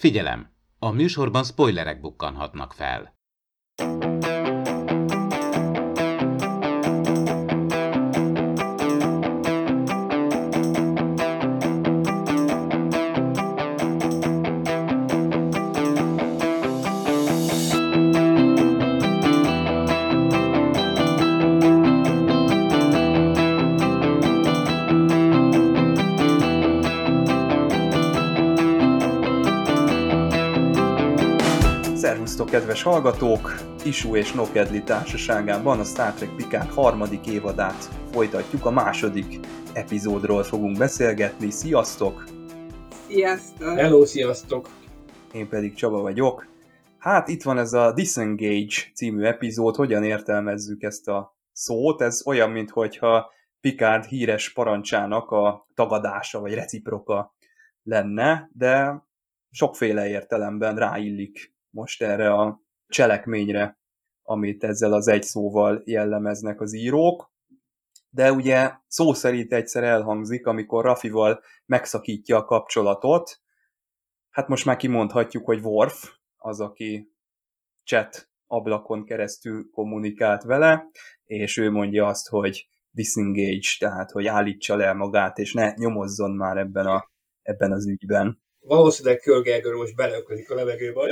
Figyelem! A műsorban spoilerek bukkanhatnak fel. Kedves hallgatók! Isú és Nokedli társaságában a Star Trek Picard harmadik évadát folytatjuk. A második epizódról fogunk beszélgetni. Sziasztok! Sziasztok! Hello, sziasztok! Én pedig Csaba vagyok. Hát itt van ez a Disengage című epizód. Hogyan értelmezzük ezt a szót? Ez olyan, mintha Picard híres parancsának a tagadása vagy reciproka lenne, de sokféle értelemben ráillik most erre a cselekményre, amit ezzel az egy szóval jellemeznek az írók. De ugye szó szerint egyszer elhangzik, amikor Rafival megszakítja a kapcsolatot. Hát most már kimondhatjuk, hogy Worf az, aki chat ablakon keresztül kommunikált vele, és ő mondja azt, hogy disengage, tehát hogy állítsa le magát, és ne nyomozzon már ebben, a, ebben az ügyben valószínűleg Körgergő most beleöködik a levegőbe, hogy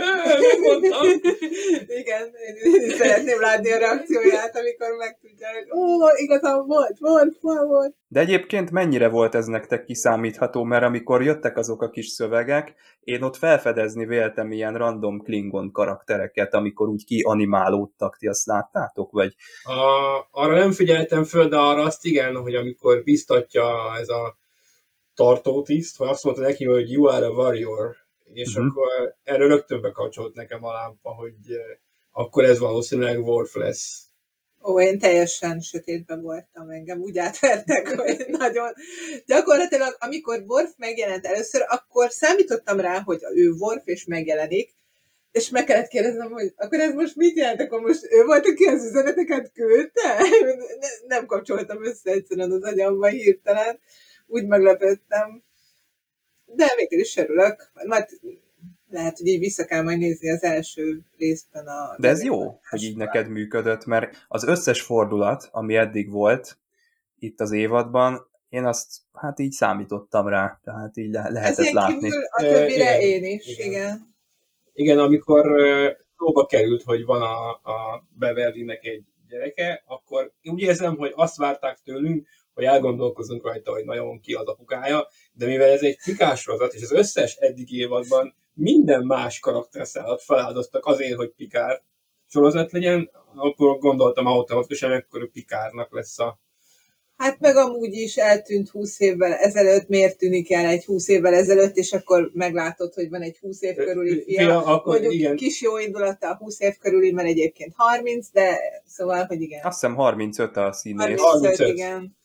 mondtam. Igen, én is szeretném látni a reakcióját, amikor megtudja, hogy ó, igazán volt, volt, volt, volt. De egyébként mennyire volt ez nektek kiszámítható, mert amikor jöttek azok a kis szövegek, én ott felfedezni véltem ilyen random Klingon karaktereket, amikor úgy kianimálódtak, ti azt láttátok, vagy? A, arra nem figyeltem föl, de arra azt igen, hogy amikor biztatja ez a tartótiszt, hogy azt mondta neki, hogy you are a warrior, és uh-huh. akkor erről rögtön bekapcsolt nekem a lámpa, hogy akkor ez valószínűleg Worf lesz. Ó, én teljesen sötétben voltam, engem úgy átvertek, hogy nagyon... Gyakorlatilag, amikor Worf megjelent először, akkor számítottam rá, hogy ő Worf és megjelenik, és meg kellett kérdeznem, hogy akkor ez most mit jelent, akkor most ő volt, aki az üzeneteket küldte? Nem kapcsoltam össze egyszerűen az agyamba hirtelen úgy meglepődtem. De végül is örülök, mert lehet, hogy így vissza kell majd nézni az első részben a... De ez jó, hogy így neked működött, mert az összes fordulat, ami eddig volt itt az évadban, én azt hát így számítottam rá, tehát így le- lehetett ez látni. A többire én is, igen. Igen, igen amikor szóba került, hogy van a, a Beverlynek egy gyereke, akkor én úgy érzem, hogy azt várták tőlünk, hogy elgondolkozunk rajta, hogy nagyon ki az apukája, de mivel ez egy cikás sorozat, és az összes eddig évadban minden más karakterszállat feláldoztak azért, hogy Pikár sorozat legyen, akkor gondoltam automatikusan, akkor Pikárnak lesz a Hát meg amúgy is eltűnt 20 évvel ezelőtt, miért tűnik el egy 20 évvel ezelőtt, és akkor meglátod, hogy van egy 20 év körüli fia, fia akkor mondjuk igen. kis jó indulattal 20 év körüli, mert egyébként 30, de szóval, hogy igen. Azt hiszem 35 a színész. 35, 35. igen.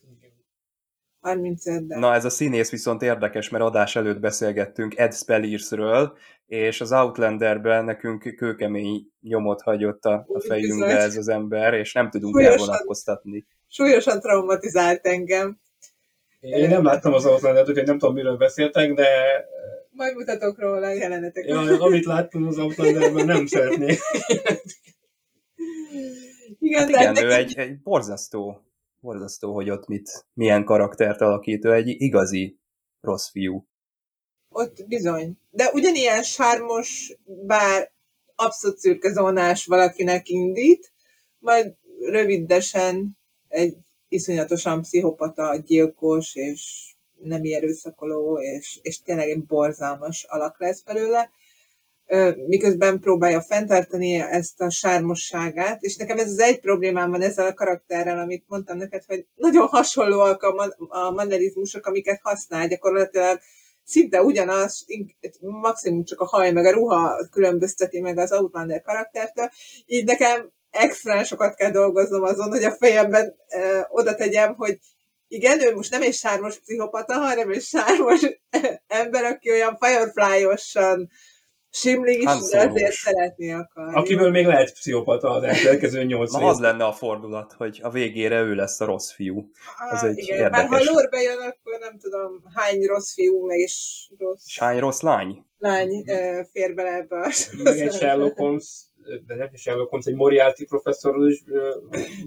35 de. Na ez a színész viszont érdekes, mert adás előtt beszélgettünk Ed Spellersről, és az Outlanderben nekünk kőkemény nyomot hagyott a, a fejünkbe ez az ember, és nem tudunk súlyosan, elvonatkoztatni. Súlyosan traumatizált engem. Én nem láttam az Outlandert, úgyhogy nem tudom, miről beszéltek, de... Majd mutatok róla a jeleneteket. Ja, amit láttam az Outlanderben, nem szeretnék. Igen, hát igen, ő egy, egy borzasztó borzasztó, hogy ott mit, milyen karaktert alakít, ő egy igazi rossz fiú. Ott bizony. De ugyanilyen sármos, bár abszolút szürkezónás valakinek indít, majd rövidesen egy iszonyatosan pszichopata, gyilkos, és nem erőszakoló, és, és tényleg egy borzalmas alak lesz belőle, miközben próbálja fenntartani ezt a sármosságát, és nekem ez az egy problémám van ezzel a karakterrel, amit mondtam neked, hogy nagyon hasonlóak a, man- a mannerizmusok, amiket használ, gyakorlatilag szinte ugyanaz, maximum csak a haj meg a ruha különbözteti meg az Outlander karaktertől, így nekem extra sokat kell dolgoznom azon, hogy a fejemben ö, oda tegyem, hogy igen, ő most nem egy sármos pszichopata, hanem egy sármos ember, aki olyan firefly-osan Simling is azért szeretni akar. Akiből még lehet pszichopata az elkövetkező nyolc Na az lenne a fordulat, hogy a végére ő lesz a rossz fiú. Az egy igen, Már ha érdekes- lore bejön, akkor nem tudom, hány rossz fiú, meg is rossz És hány rossz lány? lány fér bele ebbe a Meg egy Sherlock Holmes, de nem egy Sherlock Holmes, egy Moriarty professzor is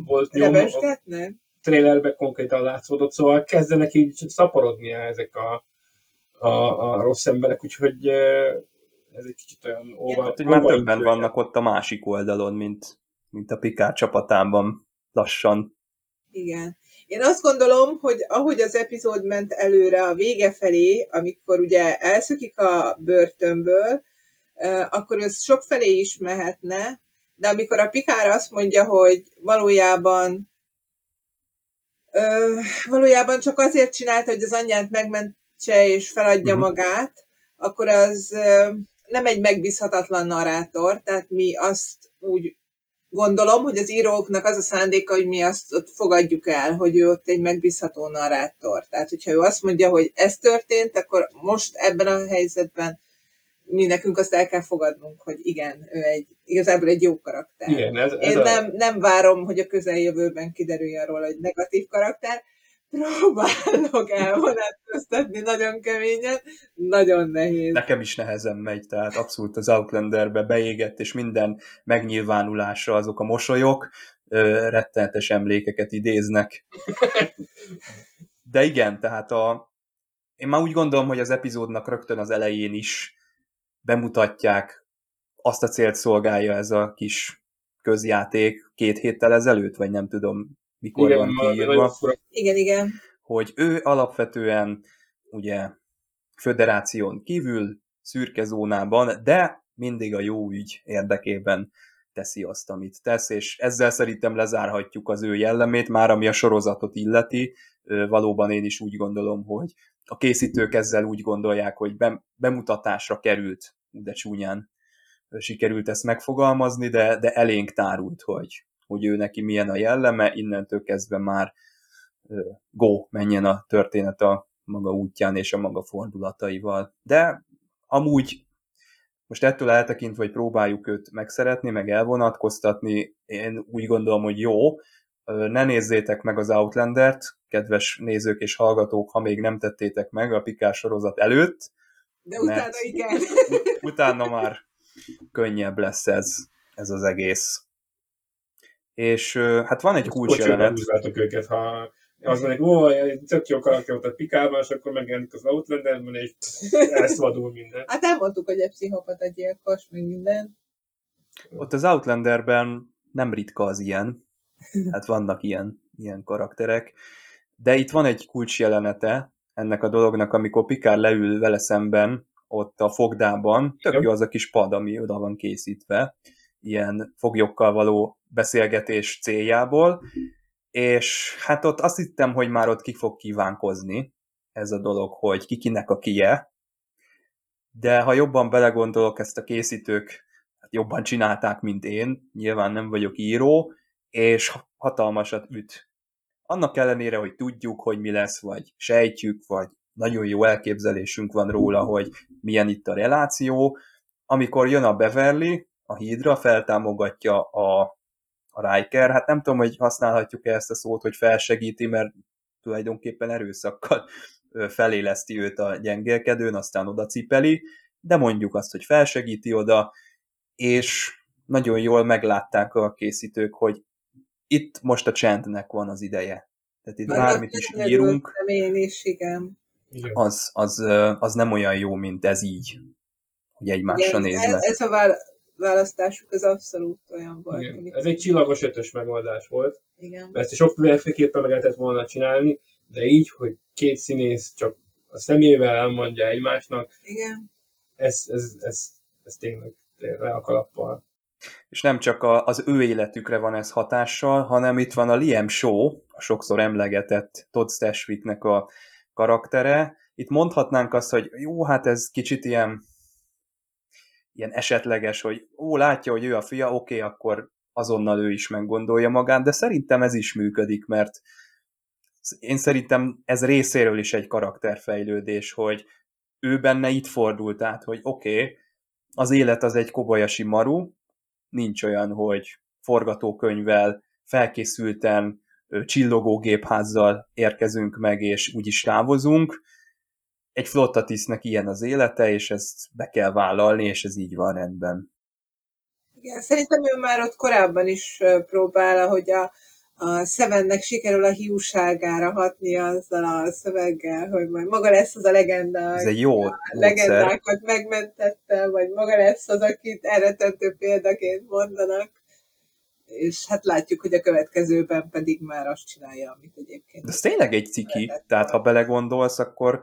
volt nyom. A Rebesgetne? trailerben konkrétan látszódott, szóval kezdenek így szaporodni ezek a, a, a rossz emberek, úgyhogy ez egy kicsit olyan óva. Hát, hogy már többen vannak ott a másik oldalon, mint, mint a Pikár csapatában lassan. Igen. Én azt gondolom, hogy ahogy az epizód ment előre a vége felé, amikor ugye elszökik a börtönből, akkor ez sok felé is mehetne, de amikor a Pikár azt mondja, hogy valójában ö, valójában csak azért csinálta, hogy az anyját megmentse és feladja Mhm. magát, akkor az ö, nem egy megbízhatatlan narrátor, tehát mi azt úgy gondolom, hogy az íróknak az a szándéka, hogy mi azt ott fogadjuk el, hogy ő ott egy megbízható narrátor. Tehát, hogyha ő azt mondja, hogy ez történt, akkor most ebben a helyzetben mi nekünk azt el kell fogadnunk, hogy igen, ő egy, igazából egy jó karakter. Igen, ez, ez Én a, nem, nem várom, hogy a közeljövőben kiderüljön róla, hogy negatív karakter. Próbálok elvonatkoztatni nagyon keményen, nagyon nehéz. Nekem is nehezen megy, tehát abszolút az Outlanderbe beégett, és minden megnyilvánulása azok a mosolyok, ö, rettenetes emlékeket idéznek. De igen, tehát a, én már úgy gondolom, hogy az epizódnak rögtön az elején is bemutatják, azt a célt szolgálja ez a kis közjáték két héttel ezelőtt, vagy nem tudom, mikor igen, van kiírva. Igen, igen. hogy ő alapvetően ugye föderáción kívül, szürke zónában, de mindig a jó ügy érdekében teszi azt, amit tesz, és ezzel szerintem lezárhatjuk az ő jellemét, már ami a sorozatot illeti. Valóban én is úgy gondolom, hogy a készítők ezzel úgy gondolják, hogy bem- bemutatásra került, de csúnyán sikerült ezt megfogalmazni, de, de elénk tárult, hogy, hogy ő neki milyen a jelleme, innentől kezdve már go, menjen a történet a maga útján és a maga fordulataival. De amúgy most ettől eltekintve, hogy próbáljuk őt megszeretni, meg elvonatkoztatni, én úgy gondolom, hogy jó, ne nézzétek meg az Outlandert, kedves nézők és hallgatók, ha még nem tettétek meg a Pikás sorozat előtt, De utána igen. utána már könnyebb lesz ez, ez az egész. És hát van egy kulcs jelenet, őket, ha az mondják, ó, egy tök jó karakter volt a Pikában, és akkor megjelenik az Outlanderben, és elszabadul minden. Hát elmondtuk, hogy egy pszichopata gyilkos, meg minden. Ott az Outlanderben nem ritka az ilyen, hát vannak ilyen, ilyen karakterek, de itt van egy kulcsjelenete ennek a dolognak, amikor Picard leül vele szemben, ott a fogdában, tök jó az a kis pad, ami oda van készítve, ilyen foglyokkal való beszélgetés céljából, és hát ott azt hittem, hogy már ott ki fog kívánkozni ez a dolog, hogy ki kinek a kie, de ha jobban belegondolok, ezt a készítők hát jobban csinálták, mint én, nyilván nem vagyok író, és hatalmasat üt. Annak ellenére, hogy tudjuk, hogy mi lesz, vagy sejtjük, vagy nagyon jó elképzelésünk van róla, hogy milyen itt a reláció, amikor jön a Beverly, a hídra, feltámogatja a, a Riker, hát nem tudom, hogy használhatjuk-e ezt a szót, hogy felsegíti, mert tulajdonképpen erőszakkal feléleszti őt a gyengélkedőn, aztán oda cipeli, de mondjuk azt, hogy felsegíti oda, és nagyon jól meglátták a készítők, hogy itt most a csendnek van az ideje. Tehát itt bármit is írunk, Én is, igen. Az, az, az nem olyan jó, mint ez így, hogy egymásra igen nézve. ez, ez a vál- választásuk az abszolút olyan volt. Igen. amit- Ez egy csillagos ötös megoldás volt. Igen. Ezt sokféleképpen meg lehetett volna csinálni, de így, hogy két színész csak a szemével elmondja egymásnak, Igen. ez, ez, ez, ez tényleg le a kalappal. És nem csak a, az ő életükre van ez hatással, hanem itt van a Liam Shaw, a sokszor emlegetett Todd Stashwicknek a karaktere. Itt mondhatnánk azt, hogy jó, hát ez kicsit ilyen, ilyen esetleges, hogy ó, látja, hogy ő a fia, oké, akkor azonnal ő is meggondolja magát, de szerintem ez is működik, mert én szerintem ez részéről is egy karakterfejlődés, hogy ő benne itt fordult át, hogy oké, okay, az élet az egy Kobayashi maru, nincs olyan, hogy forgatókönyvvel, felkészülten, csillogó gépházzal érkezünk meg, és úgy is távozunk. Egy flottatisznek ilyen az élete, és ezt be kell vállalni, és ez így van rendben. Igen, szerintem ő már ott korábban is próbál, hogy a, a Sevennek sikerül a hiúságára hatni azzal a szöveggel, hogy majd maga lesz az a legenda, Ez egy jó a legendákat megmentette, vagy maga lesz az, akit elrettentő példaként mondanak. És hát látjuk, hogy a következőben pedig már azt csinálja, amit egyébként. De ez tényleg egy ciki, tehát ha belegondolsz, akkor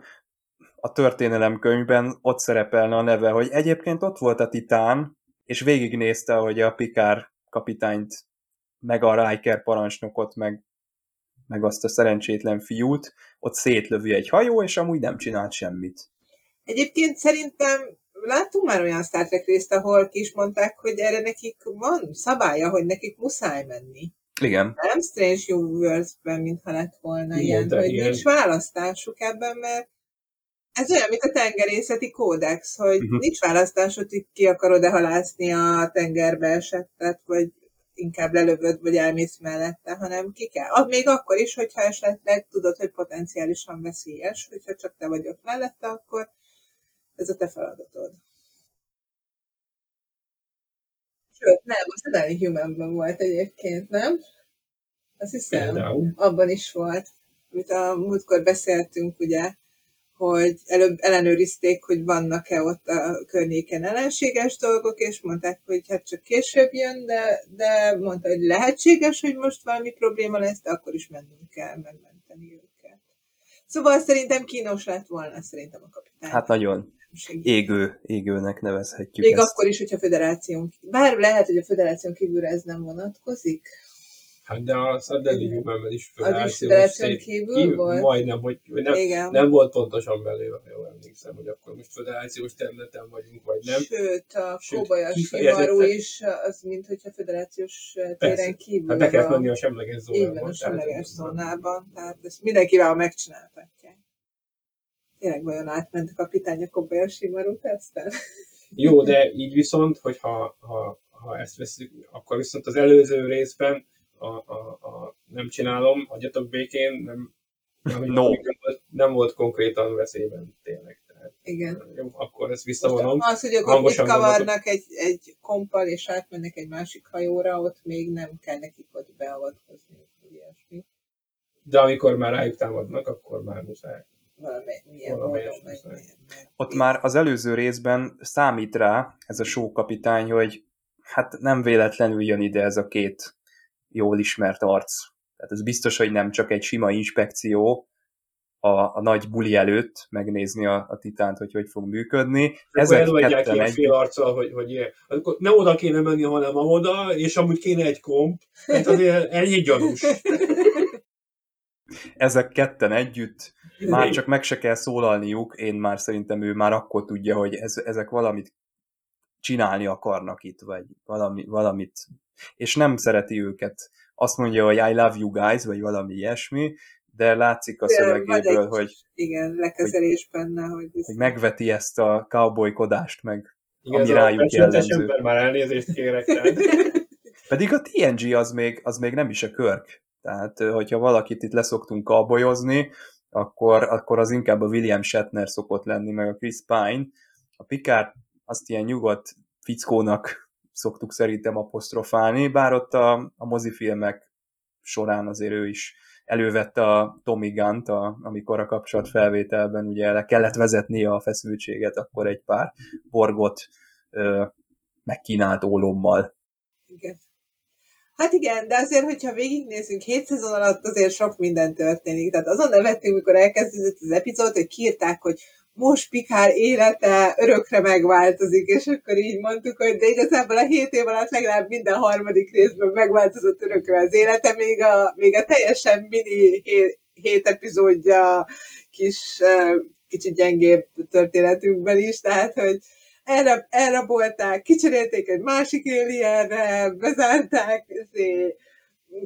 a történelemkönyvben ott szerepelne a neve, hogy egyébként ott volt a Titán, és végignézte, hogy a Pikár kapitányt, meg a Riker parancsnokot, meg, meg azt a szerencsétlen fiút, ott szétlövi egy hajó, és amúgy nem csinált semmit. Egyébként szerintem láttunk már olyan Star Trek részt, ahol ki is mondták, hogy erre nekik van szabálya, hogy nekik muszáj menni. Igen. Nem Strange Universe-ben, mintha lett volna igen, ilyen, hogy igen. nincs választásuk ebben, mert ez olyan, mint a tengerészeti kódex, hogy uh-huh. nincs választás, hogy ki akarod-e halászni a tengerbe esettet, vagy inkább lelövöd, vagy elmész mellette, hanem ki kell. Az még akkor is, hogyha esetleg tudod, hogy potenciálisan veszélyes, hogyha csak te vagy ott mellette, akkor ez a te feladatod. Sőt, nem, az Ellen Humanben volt egyébként, nem? Azt hiszem, Például. abban is volt, amit a múltkor beszéltünk, ugye, hogy előbb ellenőrizték, hogy vannak-e ott a környéken ellenséges dolgok, és mondták, hogy hát csak később jön, de, de mondta, hogy lehetséges, hogy most valami probléma lesz, de akkor is mennünk kell megmenteni őket. Szóval szerintem kínos lett volna, szerintem a kapitány. Hát nagyon égő, égőnek nevezhetjük Még ezt. akkor is, hogyha a federáción, bár lehet, hogy a federáción kívülre ez nem vonatkozik, Hát de a Szaddeli Humanben is federáción kívül, kívül volt? Majdnem, hogy nem, Igen. nem volt pontosan belőle, ha jól emlékszem, hogy akkor most federációs területen vagyunk, vagy nem. Sőt, a Kobayashi Maru is, az mint hogyha federációs téren kívül Hát be kell menni a semleges zónában. Igen, a semleges zónában, tehát ezt mindenkivel megcsináltatják. Tényleg vajon átment a kapitány a Kobayashi Maru teszten? Jó, de így viszont, hogyha ha, ha ezt veszük, akkor viszont az előző részben a, a, a nem csinálom, hagyjatok békén, nem, nem, no. nem, volt, nem volt konkrétan veszélyben tényleg. Tehát, Igen. Jó, akkor ezt visszavonom. Most az, hogy akkor itt kavarnak egy, egy kompal, és átmennek egy másik hajóra, ott még nem kell nekik ott beavatkozni, ilyesmi. De amikor már rájuk támadnak, akkor már muszáj. Ott már az előző részben számít rá ez a sókapitány, hogy hát nem véletlenül jön ide ez a két jól ismert arc. Tehát ez biztos, hogy nem csak egy sima inspekció a, a nagy buli előtt megnézni a, a titánt, hogy hogy fog működni. Ezek ketten egy... fél arccal, hogy, hogy ilyen. Akkor nem oda kéne menni, hanem oda, és amúgy kéne egy komp. Tehát azért ennyi gyanús. Ezek ketten együtt, már csak meg se kell szólalniuk, én már szerintem ő már akkor tudja, hogy ez, ezek valamit csinálni akarnak itt, vagy valami, valamit és nem szereti őket. Azt mondja, hogy I love you guys, vagy valami ilyesmi, de látszik a szövegéből, hogy, igen, lekezelés hogy, benne, hogy, hogy megveti ezt a cowboykodást, meg igen, ami rájuk jellemző. már elnézést kérek. Pedig a TNG az még, az még nem is a körk. Tehát, hogyha valakit itt leszoktunk cowboyozni, akkor, akkor az inkább a William Shatner szokott lenni, meg a Chris Pine. A Picard azt ilyen nyugodt fickónak szoktuk szerintem apostrofálni, bár ott a, a mozifilmek során azért ő is elővette a Tommy Gunn-t, a, amikor a kapcsolat felvételben ugye le kellett vezetnie a feszültséget, akkor egy pár borgot ö, megkínált ólommal. Igen. Hát igen, de azért, hogyha végignézünk, hét szezon alatt azért sok minden történik. Tehát azon nevettünk, amikor elkezdődött az epizód, hogy kiírták, hogy most Pikár élete örökre megváltozik, és akkor így mondtuk, hogy de igazából a hét év alatt legalább minden harmadik részben megváltozott örökre az élete, még a, még a teljesen mini hét, hét epizódja kis, kicsit gyengébb történetünkben is, tehát, hogy elrab, elrabolták, kicserélték egy másik alienre, bezárták, azért,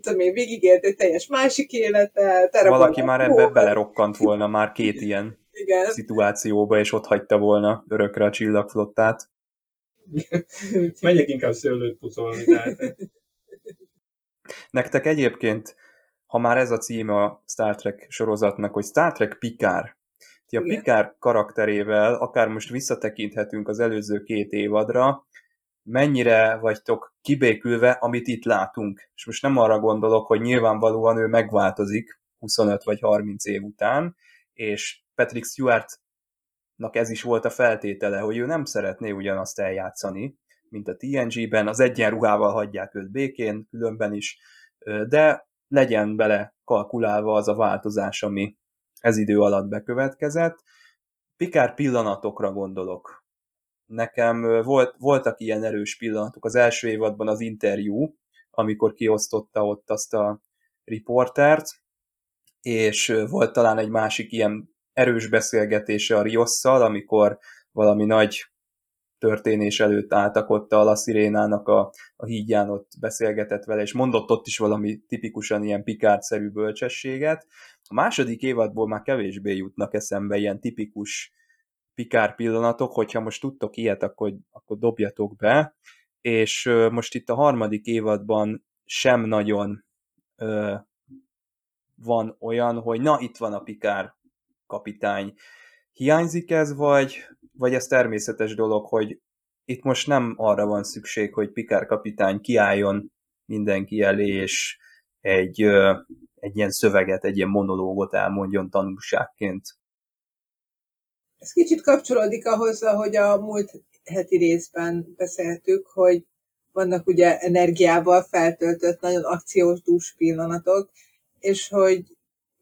tudom én, végigélt egy teljes másik életet. Valaki már ebbe belerokkant volna már két ilyen igen. szituációba, és ott hagyta volna örökre a csillagflottát. Megyek inkább szőlőt pucolni. Tehát... Nektek egyébként, ha már ez a címe a Star Trek sorozatnak, hogy Star Trek Picard, ti a Igen. Picard karakterével, akár most visszatekinthetünk az előző két évadra, mennyire vagytok kibékülve, amit itt látunk. És most nem arra gondolok, hogy nyilvánvalóan ő megváltozik 25 vagy 30 év után, és Patrick Stewartnak ez is volt a feltétele, hogy ő nem szeretné ugyanazt eljátszani, mint a TNG-ben, az egyenruhával hagyják őt békén, különben is, de legyen bele kalkulálva az a változás, ami ez idő alatt bekövetkezett. Pikár pillanatokra gondolok. Nekem volt, voltak ilyen erős pillanatok. Az első évadban az interjú, amikor kiosztotta ott azt a riportert, és volt talán egy másik ilyen erős beszélgetése a Riosszal, amikor valami nagy történés előtt álltak ott a La Sirénának a, a hídján, ott beszélgetett vele, és mondott ott is valami tipikusan ilyen pikárszerű bölcsességet. A második évadból már kevésbé jutnak eszembe ilyen tipikus pikár pillanatok, hogyha most tudtok ilyet, akkor, akkor dobjatok be, és most itt a harmadik évadban sem nagyon ö, van olyan, hogy na, itt van a pikár kapitány. Hiányzik ez, vagy, vagy ez természetes dolog, hogy itt most nem arra van szükség, hogy Pikár kapitány kiálljon mindenki elé, és egy, egy ilyen szöveget, egy ilyen monológot elmondjon tanulságként. Ez kicsit kapcsolódik ahhoz, ahogy a múlt heti részben beszéltük, hogy vannak ugye energiával feltöltött, nagyon akciós dús pillanatok, és hogy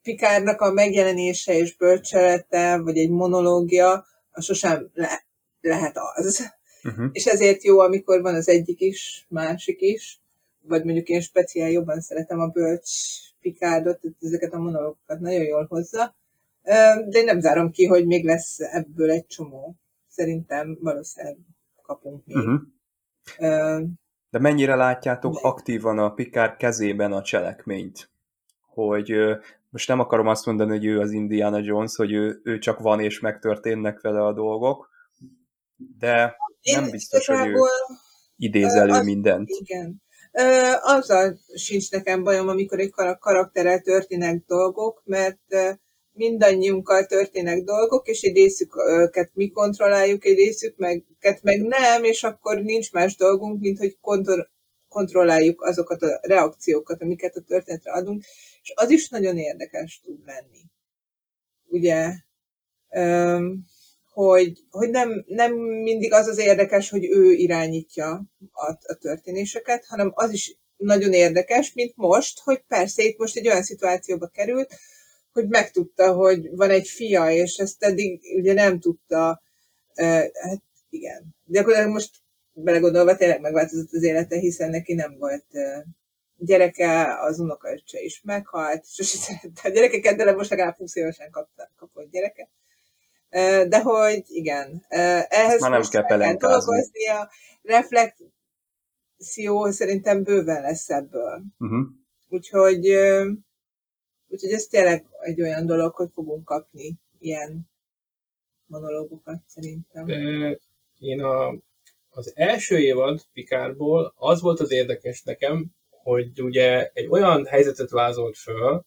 Pikárnak a megjelenése és bölcselete, vagy egy monológia, az sosem le- lehet az. Uh-huh. És ezért jó, amikor van az egyik is, másik is, vagy mondjuk én speciál jobban szeretem a bölcs Pikárdot, ezeket a monológokat nagyon jól hozza. De én nem zárom ki, hogy még lesz ebből egy csomó. Szerintem valószínűleg kapunk még. Uh-huh. De mennyire látjátok De- aktívan a Pikár kezében a cselekményt? Hogy most nem akarom azt mondani, hogy ő az Indiana Jones, hogy ő, ő csak van és megtörténnek vele a dolgok, de Én nem biztos, hogy ő idéz elő az- mindent. Igen. Ö, azzal sincs nekem bajom, amikor egy kar- karakterrel történnek dolgok, mert mindannyiunkkal történnek dolgok, és egy részük őket mi kontrolláljuk, egy részük meg, meg nem, és akkor nincs más dolgunk, mint hogy kontro- kontrolláljuk azokat a reakciókat, amiket a történetre adunk, és az is nagyon érdekes tud lenni. Ugye, hogy, hogy nem, nem mindig az az érdekes, hogy ő irányítja a, a történéseket, hanem az is nagyon érdekes, mint most, hogy persze itt most egy olyan szituációba került, hogy megtudta, hogy van egy fia, és ezt eddig ugye nem tudta, hát igen. De akkor most belegondolva tényleg megváltozott az élete, hiszen neki nem volt gyereke, az unokaöccse is meghalt, sose szerette a gyerekeket, de most legalább 20 évesen kapta, kapott gyereket. De hogy igen, ehhez már nem most kell kell pelenkázni. dolgoznia, reflexió szerintem bőven lesz ebből. Uh-huh. Úgyhogy, úgyhogy ez tényleg egy olyan dolog, hogy fogunk kapni ilyen monológokat szerintem. De én a, az első évad Pikárból az volt az érdekes nekem, hogy ugye egy olyan helyzetet vázolt föl,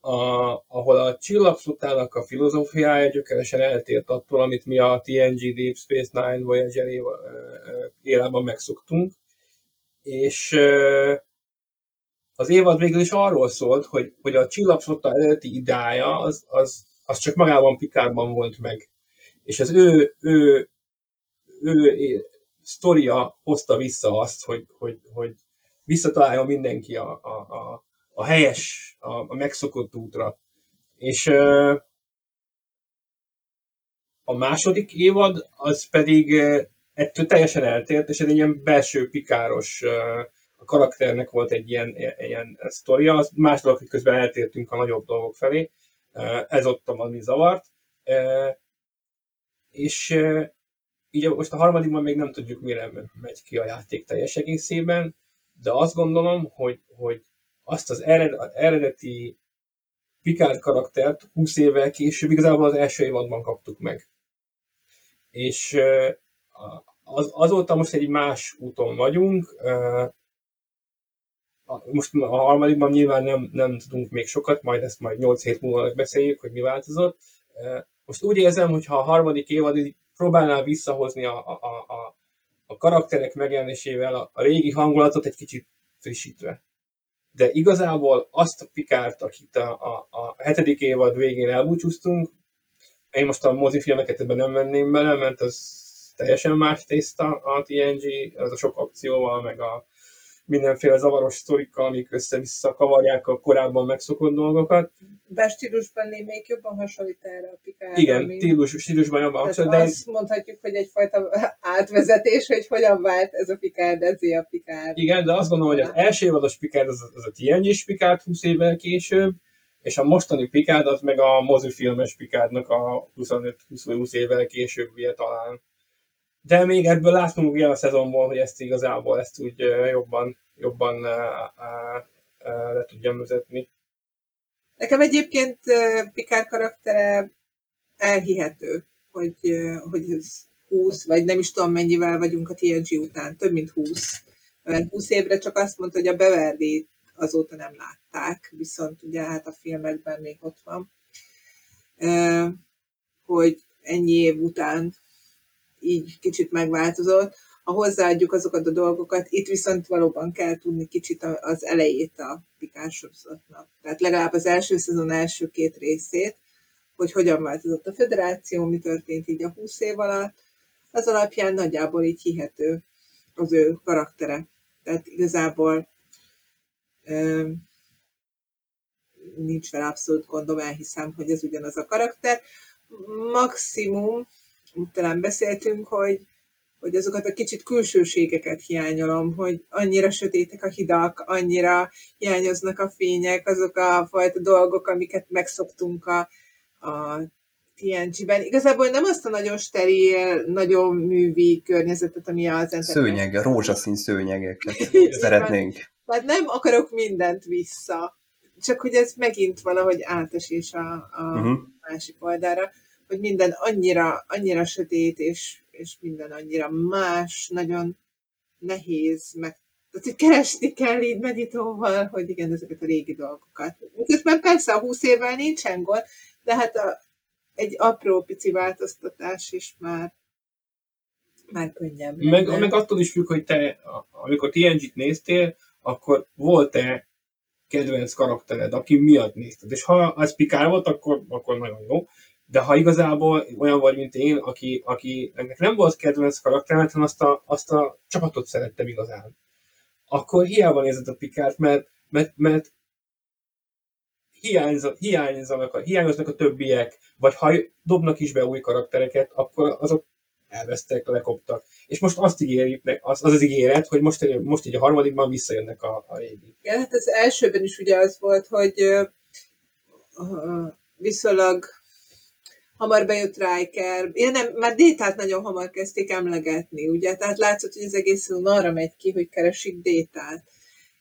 a, ahol a csillagflottának a filozófiája gyökeresen eltért attól, amit mi a TNG Deep Space Nine Voyager érában megszoktunk. És az évad végül is arról szólt, hogy, hogy a csillagflotta eredeti idája az, az, az csak magában Pikárban volt meg. És az ő, ő, ő sztoria hozta vissza azt, hogy, hogy, hogy visszataláljon mindenki a, a, a, a helyes, a, a megszokott útra. És a második évad az pedig ettől teljesen eltért, és ez egy ilyen belső pikáros a karakternek volt egy ilyen, ilyen sztoria, az más dolog, hogy közben eltértünk a nagyobb dolgok felé, ez ott a valami zavart. És így most a harmadikban még nem tudjuk, mire megy ki a játék teljes egészében, de azt gondolom, hogy, hogy azt az ered, az eredeti Picard karaktert 20 évvel később igazából az első évadban kaptuk meg. És az, azóta most egy más úton vagyunk. Most a harmadikban nyilván nem, nem tudunk még sokat, majd ezt majd 8 hét múlva beszéljük, hogy mi változott. Most úgy érzem, hogy ha a harmadik évad próbálná visszahozni a, a, a, a karakterek megjelenésével a, a régi hangulatot egy kicsit frissítve. De igazából azt a Pikárt, akit a, a, a hetedik évad végén elbúcsúztunk, én most a mozifilmeket ebben nem venném bele, mert az teljesen más tészta a TNG, az a sok akcióval, meg a mindenféle zavaros sztorikkal, amik össze-vissza kavarják a korábban megszokott dolgokat. Bár stílusban még jobban hasonlít erre a Picard. Igen, stílus, stílusban jobban hasonlít. De azt mondhatjuk, hogy egyfajta átvezetés, hogy hogyan vált ez a Picard, ez a Picard. Igen, de azt gondolom, hogy az első évados Picard az, az a TNG-s Picard 20 évvel később, és a mostani Picard az meg a mozifilmes Picardnak a 25-20 évvel később ugye talán. De még ebből látunk ugye a szezonból, hogy ezt igazából ezt úgy jobban, jobban le tudjam vezetni. Nekem egyébként Picard karaktere elhihető, hogy, hogy ez 20, vagy nem is tudom mennyivel vagyunk a TNG után, több mint 20. Mert 20 évre csak azt mondta, hogy a Beverly azóta nem látták, viszont ugye hát a filmekben még ott van, hogy ennyi év után így kicsit megváltozott. Ha hozzáadjuk azokat a dolgokat, itt viszont valóban kell tudni kicsit az elejét a Pikás sorozatnak. Tehát legalább az első szezon első két részét, hogy hogyan változott a federáció, mi történt így a 20 év alatt, az alapján nagyjából így hihető az ő karaktere. Tehát igazából nincs vele abszolút gondom, elhiszem, hogy ez ugyanaz a karakter. Maximum talán beszéltünk, hogy, hogy azokat a kicsit külsőségeket hiányolom, hogy annyira sötétek a hidak, annyira hiányoznak a fények, azok a fajta dolgok, amiket megszoktunk a, a TNG-ben. Igazából nem azt a nagyon steril, nagyon művi környezetet, ami az Szőnyeg, rózsaszín szőnyegeket szeretnénk. Tehát nem akarok mindent vissza. Csak hogy ez megint valahogy átesés a, a uh-huh. másik oldalra hogy minden annyira, annyira sötét, és, és minden annyira más, nagyon nehéz, meg tehát, hogy keresni kell így meditóval, hogy igen, ezeket a régi dolgokat. Közben persze a húsz évvel nincsen gond, de hát a, egy apró pici változtatás is már már könnyebb. Meg, meg attól is függ, hogy te, amikor TNG-t néztél, akkor volt-e kedvenc karaktered, aki miatt nézted. És ha ez Pikár volt, akkor, akkor nagyon jó de ha igazából olyan vagy, mint én, aki, aki ennek nem volt kedvenc karakter, hanem azt a, azt a csapatot szerettem igazán, akkor hiába nézed a Pikárt, mert, mert, mert hiányzanak, hiányzanak, hiányoznak a többiek, vagy ha dobnak is be új karaktereket, akkor azok elvesztek, lekoptak. És most azt ígérik, az, az az ígéret, hogy most, most így a harmadikban visszajönnek a, a régi. Ja, hát az elsőben is ugye az volt, hogy uh, viszonylag hamar bejött Riker. Én nem, már Détát nagyon hamar kezdték emlegetni, ugye? Tehát látszott, hogy az egész arra megy ki, hogy keresik Détát.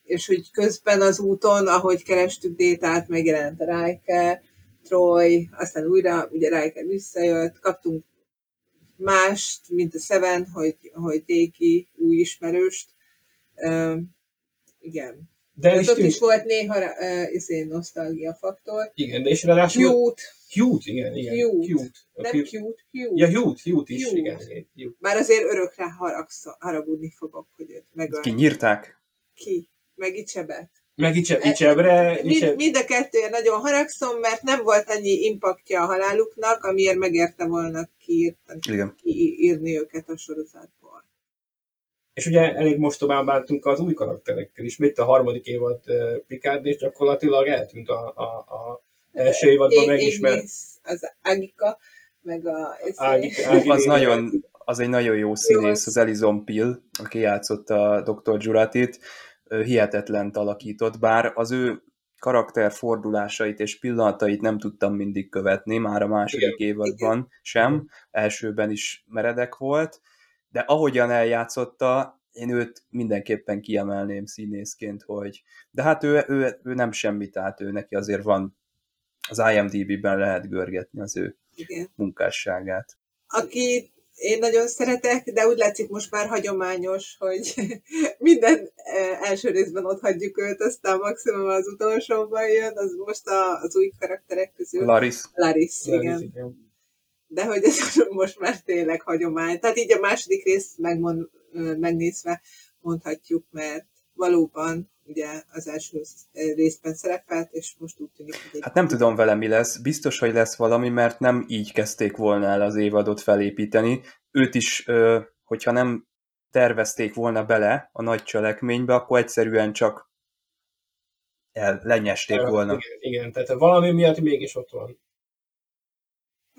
És hogy közben az úton, ahogy kerestük Détát, megjelent a Riker, Troy, aztán újra ugye Riker visszajött, kaptunk mást, mint a Seven, hogy, hogy Déki új ismerőst. Uh, igen. De ott is, is volt néha uh, izé, nosztalgia faktor. Igen, de és ráadásul... Cute Cute, igen, igen. Cute. cute. Nem cute, cute. Ja, cute, cute is, cute. igen. Cute. Bár azért örökre haragsz, haragudni fogok, hogy őt megöl. Ki nyírták? Ki? Meg Icsebet. Meg Icsebre. Mind, mind a kettőért nagyon haragszom, mert nem volt annyi impaktja a haláluknak, amiért megérte volna kiírni, kiírni őket a sorozatból. És ugye elég mostobán bántunk az új karakterekkel is. Mit a harmadik évad uh, Picard, és gyakorlatilag eltűnt a, a, a első évadban megismert. Az Agika, meg a... Agika, Agika, az, nagyon, az egy nagyon jó színész, az Elizon Pill, aki játszott a Dr. Juratit, hihetetlen alakított, bár az ő karakter fordulásait és pillanatait nem tudtam mindig követni, már a második Igen. évadban Igen. sem, elsőben is meredek volt, de ahogyan eljátszotta, én őt mindenképpen kiemelném színészként, hogy de hát ő, ő, ő nem semmi, tehát ő neki azért van az IMDB-ben lehet görgetni az ő Igen. munkásságát. Aki én nagyon szeretek, de úgy látszik most már hagyományos, hogy minden eh, első részben ott hagyjuk őt, aztán maximum az utolsóban jön, az most a, az új karakterek közül. Laris. Laris, igen. igen. De hogy ez most már tényleg hagyomány. Tehát így a második részt megmond, megnézve mondhatjuk, mert valóban ugye az első részben szerepelt, és most úgy tűnik, hogy egy Hát nem tudom vele mi lesz, biztos, hogy lesz valami, mert nem így kezdték volna el az évadot felépíteni. Őt is, hogyha nem tervezték volna bele a nagy cselekménybe, akkor egyszerűen csak el, lenyesték volna. Igen, igen, tehát valami miatt mégis ott van.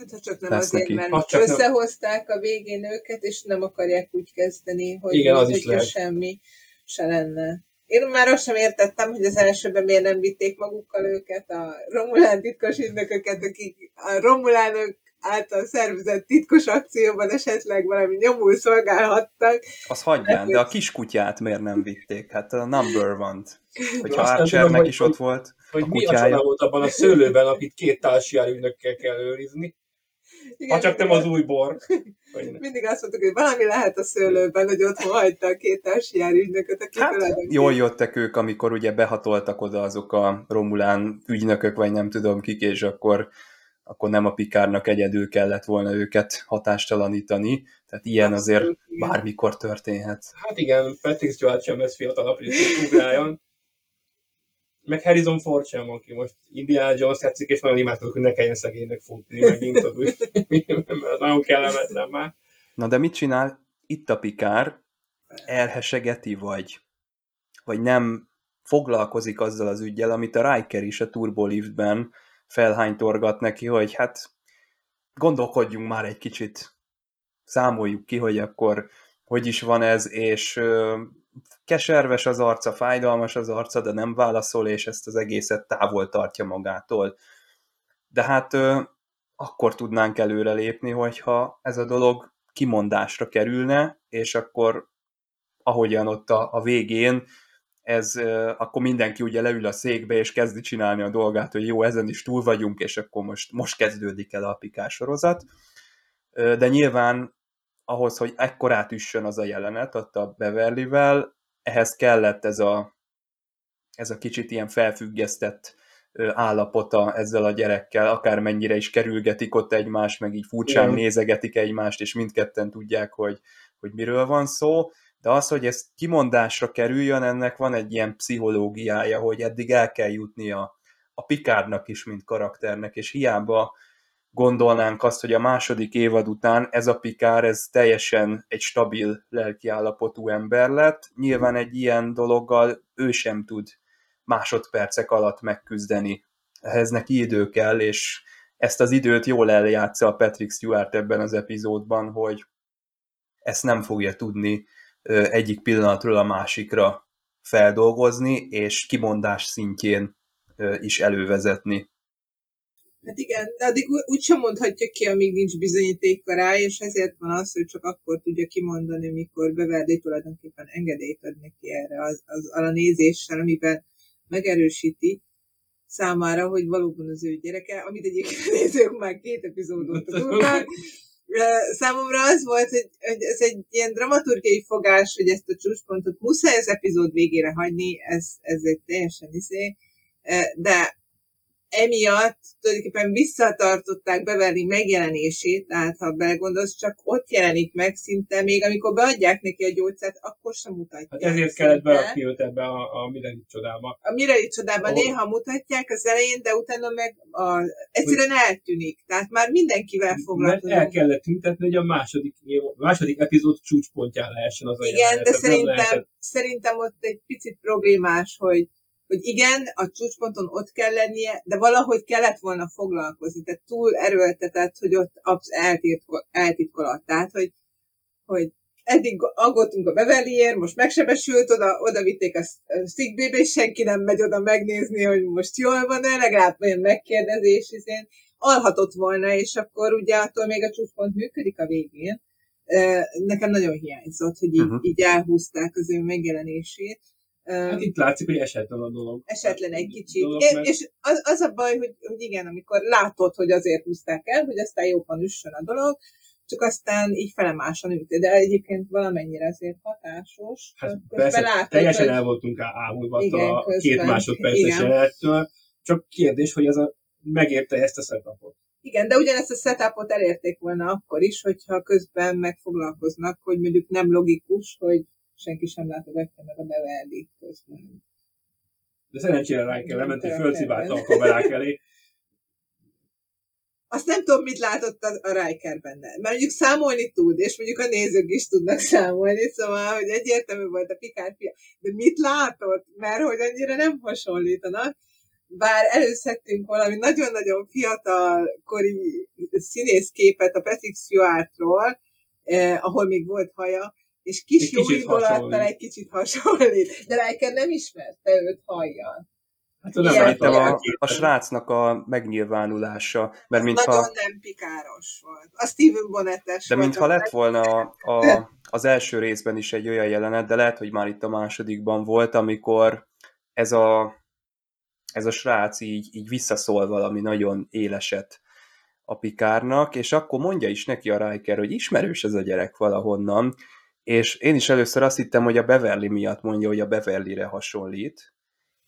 Hát, ha csak nem azért, neki. mert Ha csak nem- összehozták a végén őket, és nem akarják úgy kezdeni, hogy Igen, az is lehet. semmi se lenne. Én már azt sem értettem, hogy az elsőben miért nem vitték magukkal őket, a Romulán titkos ügynököket, akik a Romulánok által szervezett titkos akcióban esetleg valami nyomul szolgálhattak. Az hagyján, de a kiskutyát miért nem vitték? Hát a number van-t. Hogyha Archernek is ott volt, Hogy a mi a csoda volt abban a szőlőben, amit két társiár ügynökkel kell őrizni. Igen, Ha csak nem az új bor. Mindig azt mondtuk, hogy valami lehet a szőlőben, hogy otthon hagyta a két társiár ügynököt, akik Hát, tulajdonképpen- jól jöttek ők, amikor ugye behatoltak oda azok a Romulán ügynökök, vagy nem tudom kik, és akkor, akkor nem a Pikárnak egyedül kellett volna őket hatástalanítani. Tehát ilyen azért Abszolút, igen. bármikor történhet. Hát igen, Patrick Stewart sem lesz fiatalabb, hogy ugráljon. Meg Harrison Ford sem, aki most Indiana Jones tetszik, és nagyon imádtuk, hogy ne kelljen szegénynek futni, megint az úgy, mert nagyon kellemetlen már. Na de mit csinál itt a Pikár? Elhesegeti, vagy, vagy nem foglalkozik azzal az ügyel, amit a Riker is a Turboliftben felhánytorgat neki, hogy hát gondolkodjunk már egy kicsit, számoljuk ki, hogy akkor hogy is van ez, és keserves az arca, fájdalmas az arca, de nem válaszol, és ezt az egészet távol tartja magától. De hát ö, akkor tudnánk előrelépni, hogyha ez a dolog kimondásra kerülne, és akkor ahogyan ott a, a végén, ez, ö, akkor mindenki ugye leül a székbe, és kezdi csinálni a dolgát, hogy jó, ezen is túl vagyunk, és akkor most, most kezdődik el a pikás sorozat. De nyilván ahhoz, hogy ekkorát üssön az a jelenet ott a Beverlyvel, ehhez kellett ez a, ez a kicsit ilyen felfüggesztett állapota ezzel a gyerekkel, akármennyire is kerülgetik ott egymást, meg így furcsán Igen. nézegetik egymást, és mindketten tudják, hogy, hogy miről van szó, de az, hogy ez kimondásra kerüljön, ennek van egy ilyen pszichológiája, hogy eddig el kell jutni a, a Pikárnak is, mint karakternek, és hiába gondolnánk azt, hogy a második évad után ez a Pikár, ez teljesen egy stabil lelkiállapotú ember lett. Nyilván egy ilyen dologgal ő sem tud másodpercek alatt megküzdeni. Ehhez neki idő kell, és ezt az időt jól eljátsza a Patrick Stewart ebben az epizódban, hogy ezt nem fogja tudni egyik pillanatról a másikra feldolgozni, és kimondás szintjén is elővezetni. Hát igen, de addig úgy sem mondhatja ki, amíg nincs bizonyítéka rá, és ezért van az, hogy csak akkor tudja kimondani, mikor Beverly tulajdonképpen engedélyt ad neki erre az, az arra nézéssel, amiben megerősíti számára, hogy valóban az ő gyereke, amit egyébként nézők már két epizódot tudnak. Számomra az volt, hogy, hogy ez egy ilyen dramaturgiai fogás, hogy ezt a csúcspontot muszáj az epizód végére hagyni, ez, ez egy teljesen izé, de emiatt tulajdonképpen visszatartották Beverly megjelenését, tehát ha belegondolsz, csak ott jelenik meg szinte, még amikor beadják neki a gyógyszert, akkor sem mutatják. Hát ezért kellett berakni őt ebbe a, a mindenit csodába. A Mireli csodában Ahol- néha mutatják az elején, de utána meg a, egyszerűen eltűnik. Tehát már mindenkivel Mert foglalkozunk. el kellett tüntetni, hogy a második, a második epizód csúcspontján lehessen az a Igen, jelenet. de szerintem, lehetett. szerintem ott egy picit problémás, hogy, hogy igen, a csúcsponton ott kell lennie, de valahogy kellett volna foglalkozni, tehát túl erőltetett, hogy ott absz- eltitkol, eltitkolat. Tehát, hogy, hogy eddig aggódtunk a Beverlyért, most megsebesült, oda, oda vitték a szigbébe, és senki nem megy oda megnézni, hogy most jól van-e, legalább olyan megkérdezés, hiszen alhatott volna, és akkor ugye attól még a csúcspont működik a végén. Nekem nagyon hiányzott, hogy így, uh-huh. így elhúzták az ő megjelenését. Hát itt látszik, hogy esetlen a dolog. esetlen egy kicsit. Dolog, mert- És az, az a baj, hogy, hogy igen, amikor látod, hogy azért húzták el, hogy aztán jobban üssön a dolog, csak aztán így felemásan ülte. De egyébként valamennyire azért hatásos. Hát persze, látod, teljesen hogy- el voltunk ámulva a közben. két másodperces jelenettől. Csak kérdés, hogy ez a, megérte ezt a setupot. Igen, de ugyanezt a setupot elérték volna akkor is, hogyha közben megfoglalkoznak, hogy mondjuk nem logikus, hogy senki sem látogatja meg a Beverly közben. De szerencsére Riker lement, hogy fölcibálta a kamerák elé. Azt nem tudom, mit látott a, a Riker benne. Mert mondjuk számolni tud, és mondjuk a nézők is tudnak számolni, szóval, hogy egyértelmű volt a Picard fia. De mit látott? Mert hogy annyira nem hasonlítanak. Bár előszedtünk valami nagyon-nagyon fiatal kori színészképet a Patrick Stewartról, eh, ahol még volt haja, és kis Egy jó kicsit indulattal hasonlít. egy kicsit hasonlít. De Riker nem ismerte őt hajjal. Hát nem Szerintem a, a srácnak a megnyilvánulása, mert mintha, Nagyon nem pikáros volt. A Steven Bonnettes de mintha lett volna a, a, az első részben is egy olyan jelenet, de lehet, hogy már itt a másodikban volt, amikor ez a, ez a srác így, így visszaszól valami nagyon éleset a Pikárnak, és akkor mondja is neki a Riker, hogy ismerős ez a gyerek valahonnan, és én is először azt hittem, hogy a Beverly miatt mondja, hogy a Beverlyre hasonlít,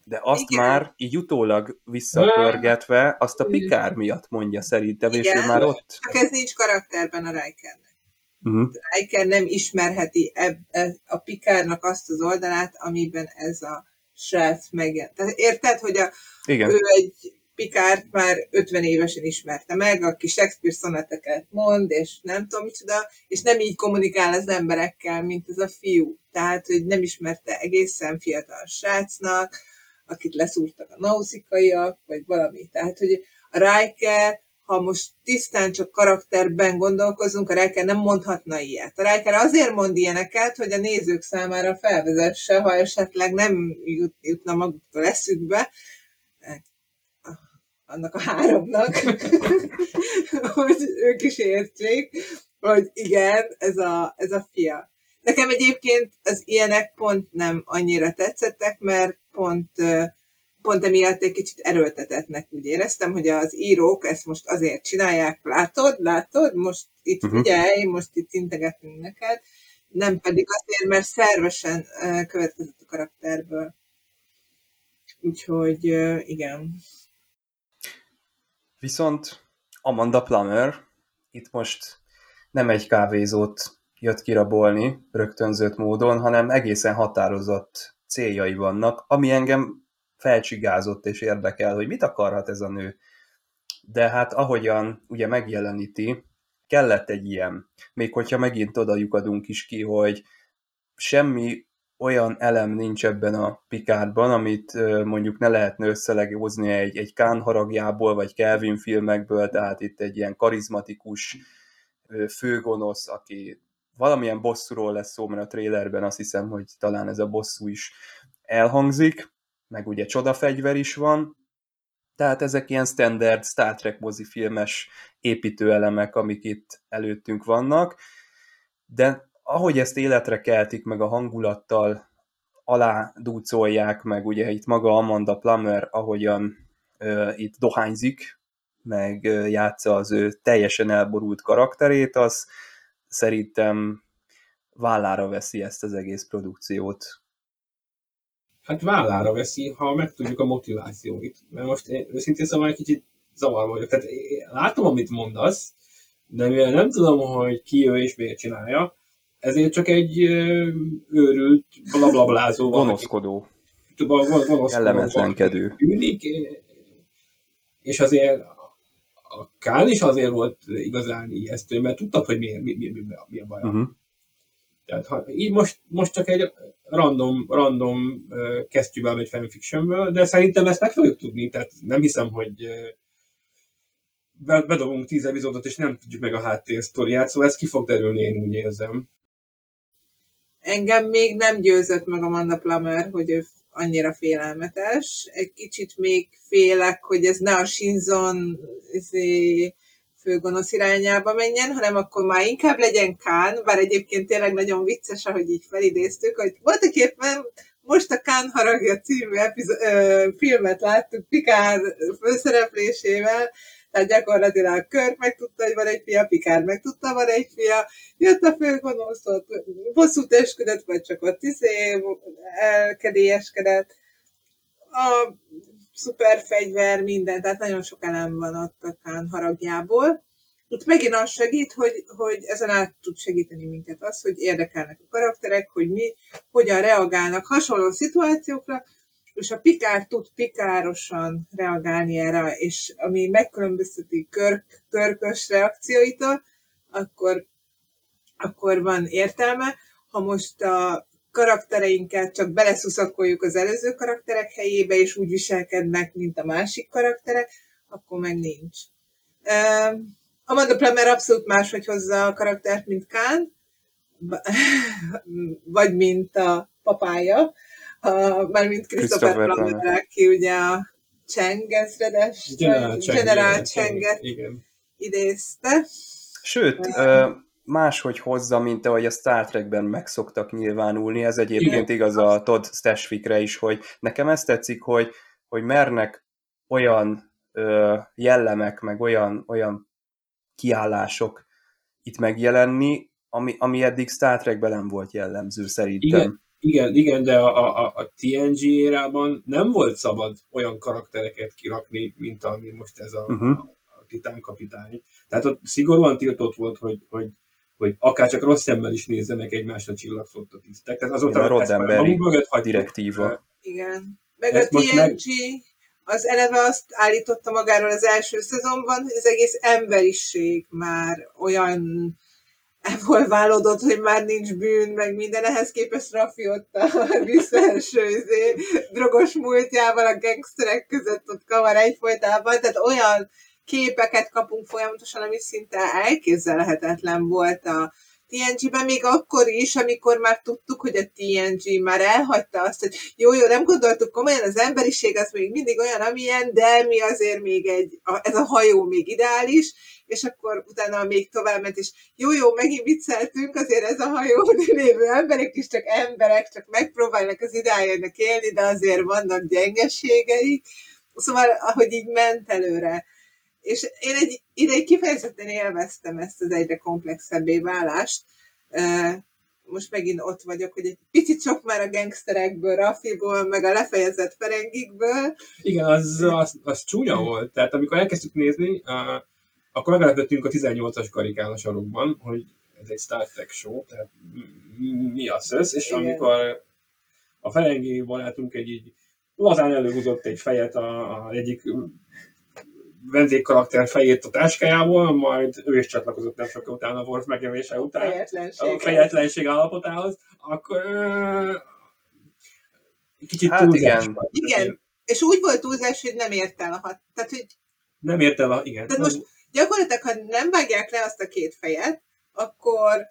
de azt Igen. már így utólag visszapörgetve, azt a Pikár miatt mondja szerintem, és ő Igen. már ott... Csak ez nincs karakterben a Rikernek. Uh-huh. Riker nem ismerheti eb, e, a Pikárnak azt az oldalát, amiben ez a srác megjelent. Tehát érted, hogy a, Igen. ő egy Pikárt már 50 évesen ismerte meg, aki Shakespeare szoneteket mond, és nem tudom micsoda, és nem így kommunikál az emberekkel, mint ez a fiú. Tehát, hogy nem ismerte egészen fiatal srácnak, akit leszúrtak a nauszikaiak, vagy valami. Tehát, hogy a Riker, ha most tisztán csak karakterben gondolkozunk, a Riker nem mondhatna ilyet. A Riker azért mond ilyeneket, hogy a nézők számára felvezesse, ha esetleg nem jut, jutna maguktól eszükbe, annak a háromnak, hogy ők is értsék, hogy igen, ez a, ez a fia. Nekem egyébként az ilyenek pont nem annyira tetszettek, mert pont, pont emiatt egy kicsit erőltetetnek úgy éreztem, hogy az írók ezt most azért csinálják, látod, látod, most itt Mhm. figyelj, most itt integetünk neked, nem pedig azért, mert szervesen következett a karakterből. Úgyhogy igen. Viszont Amanda Plummer itt most nem egy kávézót jött kirabolni rögtönzött módon, hanem egészen határozott céljai vannak, ami engem felcsigázott és érdekel, hogy mit akarhat ez a nő. De hát ahogyan ugye megjeleníti, kellett egy ilyen. Még hogyha megint oda lyukadunk is ki, hogy semmi olyan elem nincs ebben a Picardban, amit mondjuk ne lehetne összelegózni egy, egy Kán haragjából, vagy Kelvin filmekből, tehát itt egy ilyen karizmatikus főgonosz, aki valamilyen bosszúról lesz szó, mert a trailerben azt hiszem, hogy talán ez a bosszú is elhangzik, meg ugye csodafegyver is van, tehát ezek ilyen standard Star Trek mozifilmes építőelemek, amik itt előttünk vannak, de ahogy ezt életre keltik, meg a hangulattal alá dúcolják, meg ugye itt maga Amanda Plummer, ahogyan uh, itt dohányzik, meg uh, játsza az ő teljesen elborult karakterét, az szerintem vállára veszi ezt az egész produkciót. Hát vállára veszi, ha megtudjuk a motivációit. Mert most én őszintén szóval egy kicsit zavar vagyok. Tehát látom, amit mondasz, de mivel nem tudom, hogy ki ő és miért csinálja, ezért csak egy őrült blablablázó Gonoszkodó, kellemetlenkedő. tűnik, és azért a Kán is azért volt igazán ijesztő, mert tudtad, hogy mi, mi, mi, mi, mi a baj. Uh-huh. Tehát ha, így most, most csak egy random, random uh, kesztyűből egy fanfictionből, de szerintem ezt meg fogjuk tudni, tehát nem hiszem, hogy uh, be- bedobunk tíz epizódot, és nem tudjuk meg a háttérsztoriát, szóval ez ki fog derülni, én úgy érzem. Engem még nem győzött meg Amanda Plummer, hogy ő annyira félelmetes. Egy kicsit még félek, hogy ez ne a Shinzon izé, főgonosz irányába menjen, hanem akkor már inkább legyen Kán, bár egyébként tényleg nagyon vicces, ahogy így felidéztük, hogy voltak éppen most a Kán haragja című epizó- ö, filmet láttuk Pikár főszereplésével, Tehát gyakorlatilag Körk megtudta, hogy van egy fia, Pikár megtudta, van egy fia, jött a főgonosz, ott bosszút esküdött, vagy csak ott izé elkedélyeskedett. A szuperfegyver, minden, tehát nagyon sok elem van ott a Kán haragjából. Itt megint az segít, hogy, hogy ezen át tud segíteni minket az, hogy érdekelnek a karakterek, hogy mi hogyan reagálnak hasonló szituációkra, és a pikár tud pikárosan reagálni erre, és ami megkülönbözteti körk, körkös reakcióitól, akkor, akkor van értelme. Ha most a karaktereinket csak beleszuszakoljuk az előző karakterek helyébe, és úgy viselkednek, mint a másik karakterek, akkor meg nincs. Amanda Plummer abszolút máshogy hozza a karaktert, mint Kán, vagy mint a papája, már mint Christopher Plummer, aki ugye a Cheng ezredes, General Chenget idézte. Sőt, uh, máshogy hozza, mint ahogy a Star Trekben meg szoktak nyilvánulni. Ez egyébként Igen. igaz a Todd Stashvikre is, hogy nekem ezt tetszik, hogy, hogy mernek olyan ö, jellemek, meg olyan, olyan kiállások itt megjelenni, ami, ami eddig Star Trekben nem volt jellemző szerintem. Igen, igen, igen de a, a, a TNG érában nem volt szabad olyan karaktereket kirakni, mint ami most ez a, uh-huh. a, a Titán kapitány. Tehát ott szigorúan tiltott volt, hogy, hogy hogy akár csak rossz szemmel is nézzenek egymásra csillagszott a tisztek. Tehát azóta a Roddenberry direktíva. Igen. Meg Ezt a TNG, meg... az eleve azt állította magáról az első szezonban, hogy az egész emberiség már olyan evolválódott, hogy már nincs bűn, meg minden, ehhez képest Rafi ott a visszaeső izé, drogos múltjával a gangsterek között ott kavar egyfolytában, tehát olyan képeket kapunk folyamatosan, ami szinte elképzelhetetlen volt a TNG-ben, még akkor is, amikor már tudtuk, hogy a TNG már elhagyta azt, hogy jó, jó, nem gondoltuk komolyan, az emberiség az még mindig olyan, amilyen, de mi azért még egy, ez a hajó még ideális, és akkor utána még tovább ment, és jó, jó, megint vicceltünk, azért ez a hajó lévő emberek is csak emberek, csak megpróbálnak az ideájának élni, de azért vannak gyengeségeik. Szóval, ahogy így ment előre és én egy ideig kifejezetten élveztem ezt az egyre komplexebbé válást. Most megint ott vagyok, hogy egy picit sok már a gangsterekből, Rafiból, meg a lefejezett Ferengikből. Igen, az, az, az csúnya volt. Tehát amikor elkezdtük nézni, akkor meglepődtünk a 18-as karikán a sarokban, hogy ez egy Star Trek show, tehát mi a szösz, és amikor a Ferengi barátunk egy így lazán előhúzott egy fejet a, a egyik vendégkarakter fejét a táskájából, majd ő is csatlakozott nem sokkal utána a Worf megjelenése után. Fejetlenség. A fejetlenség állapotához. Akkor kicsit hát túlzás. Igen. igen. És úgy volt túlzás, hogy nem ért el a hat. Tehát, hogy nem ért el a, igen. Tehát most gyakorlatilag, ha nem vágják le azt a két fejet, akkor,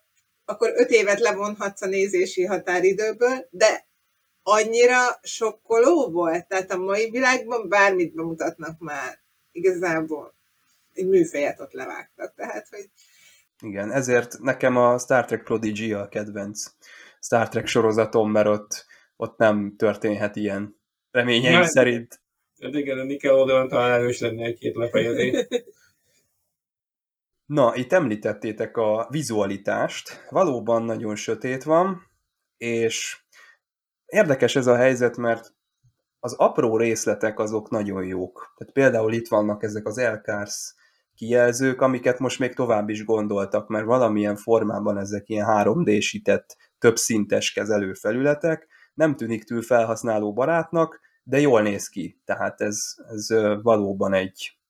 akkor öt évet levonhatsz a nézési határidőből, de annyira sokkoló volt. Tehát a mai világban bármit bemutatnak már igazából egy műfejet ott levágtak. Tehát, hogy... Igen, ezért nekem a Star Trek Prodigy a kedvenc Star Trek sorozatom, mert ott, ott nem történhet ilyen reményeim ja, szerint. Hát igen, a Nickelodeon talán erős lenne egy-két lefejezés. Na, itt említettétek a vizualitást. Valóban nagyon sötét van, és érdekes ez a helyzet, mert az apró részletek azok nagyon jók. Tehát például itt vannak ezek az elkársz kijelzők, amiket most még tovább is gondoltak, mert valamilyen formában ezek ilyen 3D-sített, többszintes kezelőfelületek, nem tűnik túl felhasználó barátnak, de jól néz ki. Tehát ez, ez valóban egy